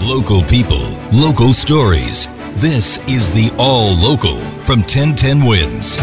Local people, local stories. This is the All Local from 1010 Wins.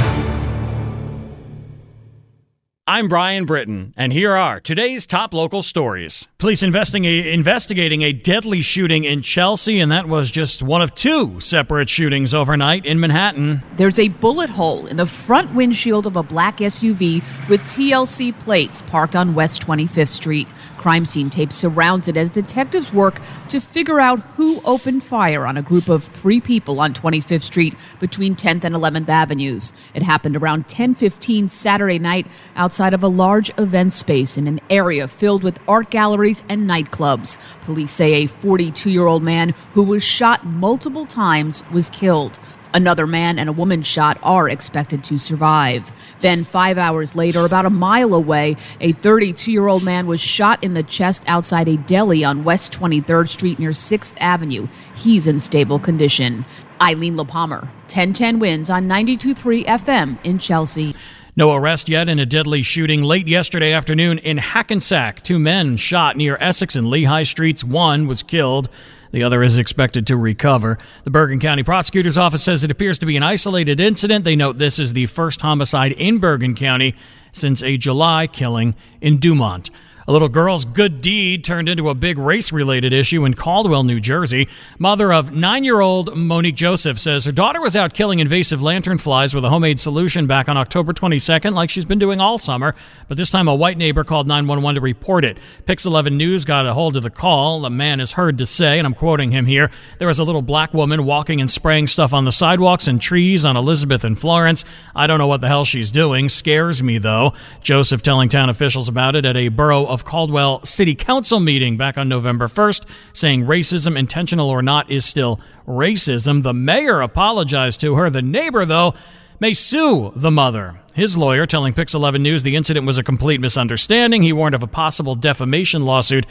I'm Brian Britton, and here are today's top local stories. Police investigating a deadly shooting in Chelsea, and that was just one of two separate shootings overnight in Manhattan. There's a bullet hole in the front windshield of a black SUV with TLC plates parked on West 25th Street. Crime scene tape surrounds it as detectives work to figure out who opened fire on a group of three people on 25th Street between 10th and 11th Avenues. It happened around 10:15 Saturday night outside of a large event space in an area filled with art galleries and nightclubs. Police say a 42-year-old man who was shot multiple times was killed. Another man and a woman shot are expected to survive. Then, five hours later, about a mile away, a 32 year old man was shot in the chest outside a deli on West 23rd Street near 6th Avenue. He's in stable condition. Eileen Lehpamer, 1010 wins on 92.3 FM in Chelsea. No arrest yet in a deadly shooting late yesterday afternoon in Hackensack. Two men shot near Essex and Lehigh Streets. One was killed. The other is expected to recover. The Bergen County Prosecutor's Office says it appears to be an isolated incident. They note this is the first homicide in Bergen County since a July killing in Dumont. A little girl's good deed turned into a big race related issue in Caldwell, New Jersey. Mother of nine year old Monique Joseph says her daughter was out killing invasive lanternflies with a homemade solution back on October 22nd, like she's been doing all summer. But this time, a white neighbor called 911 to report it. Pix 11 News got a hold of the call. The man is heard to say, and I'm quoting him here there was a little black woman walking and spraying stuff on the sidewalks and trees on Elizabeth and Florence. I don't know what the hell she's doing. Scares me, though. Joseph telling town officials about it at a borough of Caldwell City Council meeting back on November 1st, saying racism, intentional or not, is still racism. The mayor apologized to her. The neighbor, though, may sue the mother. His lawyer telling Pix 11 News the incident was a complete misunderstanding. He warned of a possible defamation lawsuit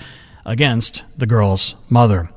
against the girl's mother.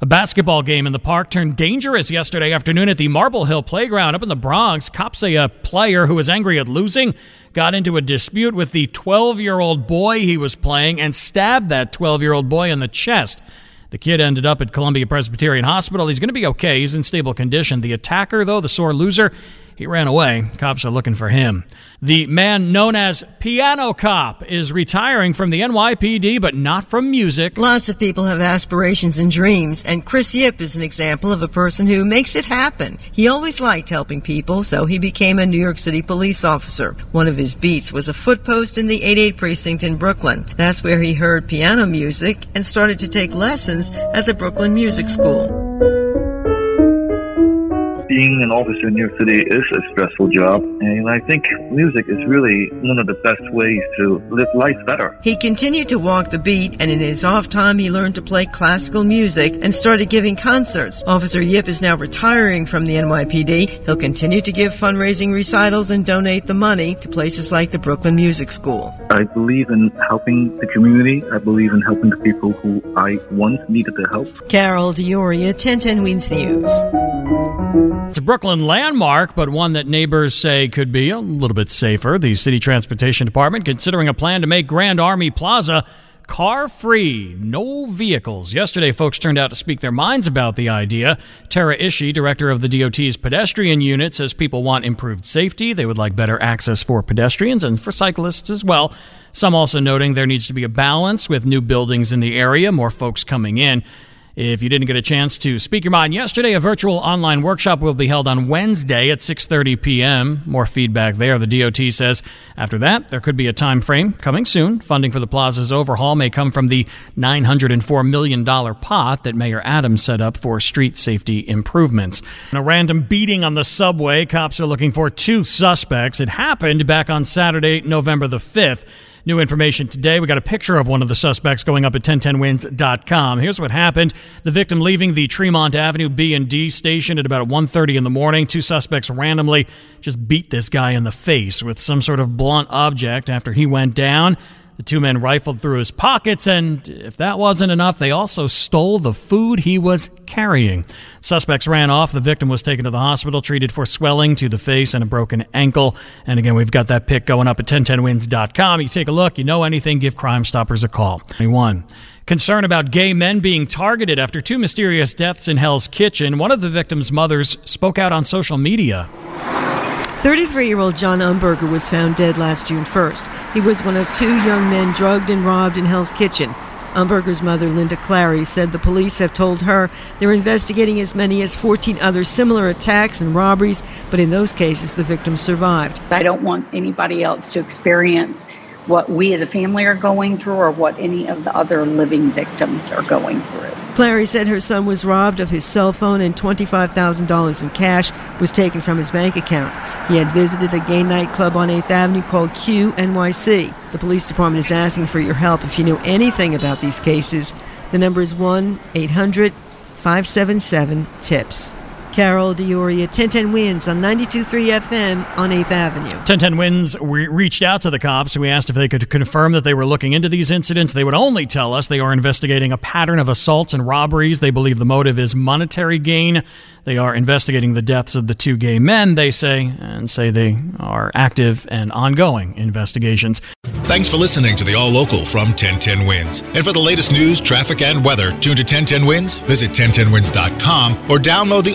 A basketball game in the park turned dangerous yesterday afternoon at the Marble Hill Playground up in the Bronx. Cops say a player who was angry at losing got into a dispute with the 12 year old boy he was playing and stabbed that 12 year old boy in the chest. The kid ended up at Columbia Presbyterian Hospital. He's going to be okay. He's in stable condition. The attacker, though, the sore loser, he ran away. Cops are looking for him. The man known as Piano Cop is retiring from the NYPD, but not from music. Lots of people have aspirations and dreams, and Chris Yip is an example of a person who makes it happen. He always liked helping people, so he became a New York City police officer. One of his beats was a footpost in the 88 precinct in Brooklyn. That's where he heard piano music and started to take lessons at the Brooklyn Music School being an officer in New York City is a stressful job, and I think music is really one of the best ways to live life better. He continued to walk the beat, and in his off time, he learned to play classical music and started giving concerts. Officer Yip is now retiring from the NYPD. He'll continue to give fundraising recitals and donate the money to places like the Brooklyn Music School. I believe in helping the community. I believe in helping the people who I once needed to help. Carol D'Auria, 1010 Wins News. It's a Brooklyn landmark, but one that neighbors say could be a little bit safer. The City Transportation Department considering a plan to make Grand Army Plaza car free, no vehicles. Yesterday, folks turned out to speak their minds about the idea. Tara Ishii, director of the DOT's pedestrian unit, says people want improved safety. They would like better access for pedestrians and for cyclists as well. Some also noting there needs to be a balance with new buildings in the area, more folks coming in. If you didn't get a chance to speak your mind yesterday, a virtual online workshop will be held on Wednesday at 6:30 p.m. More feedback there. The DOT says after that there could be a time frame coming soon. Funding for the plaza's overhaul may come from the 904 million dollar pot that Mayor Adams set up for street safety improvements. In a random beating on the subway, cops are looking for two suspects. It happened back on Saturday, November the 5th New information today. We got a picture of one of the suspects going up at 1010wins.com. Here's what happened. The victim leaving the Tremont Avenue B&D station at about 1.30 in the morning. Two suspects randomly just beat this guy in the face with some sort of blunt object after he went down. The two men rifled through his pockets, and if that wasn't enough, they also stole the food he was carrying. Suspects ran off. The victim was taken to the hospital, treated for swelling to the face and a broken ankle. And again, we've got that pic going up at 1010wins.com. You take a look, you know anything, give Crime Stoppers a call. 21. Concern about gay men being targeted after two mysterious deaths in Hell's Kitchen. One of the victim's mothers spoke out on social media. 33 year old John Umberger was found dead last June 1st. He was one of two young men drugged and robbed in Hell's Kitchen. Umberger's mother, Linda Clary, said the police have told her they're investigating as many as 14 other similar attacks and robberies, but in those cases, the victims survived. I don't want anybody else to experience what we as a family are going through or what any of the other living victims are going through. Clary said her son was robbed of his cell phone and $25,000 in cash was taken from his bank account. He had visited a gay nightclub on 8th Avenue called Q NYC. The police department is asking for your help if you know anything about these cases. The number is 1 800 577 TIPS. Carol D'Auria, 1010 Wins on 92.3 FM on 8th Avenue. 1010 Wins we reached out to the cops. We asked if they could confirm that they were looking into these incidents. They would only tell us they are investigating a pattern of assaults and robberies. They believe the motive is monetary gain. They are investigating the deaths of the two gay men, they say, and say they are active and ongoing investigations. Thanks for listening to the All Local from 1010 Wins. And for the latest news, traffic, and weather, tune to 1010 Wins, visit 1010wins.com, or download the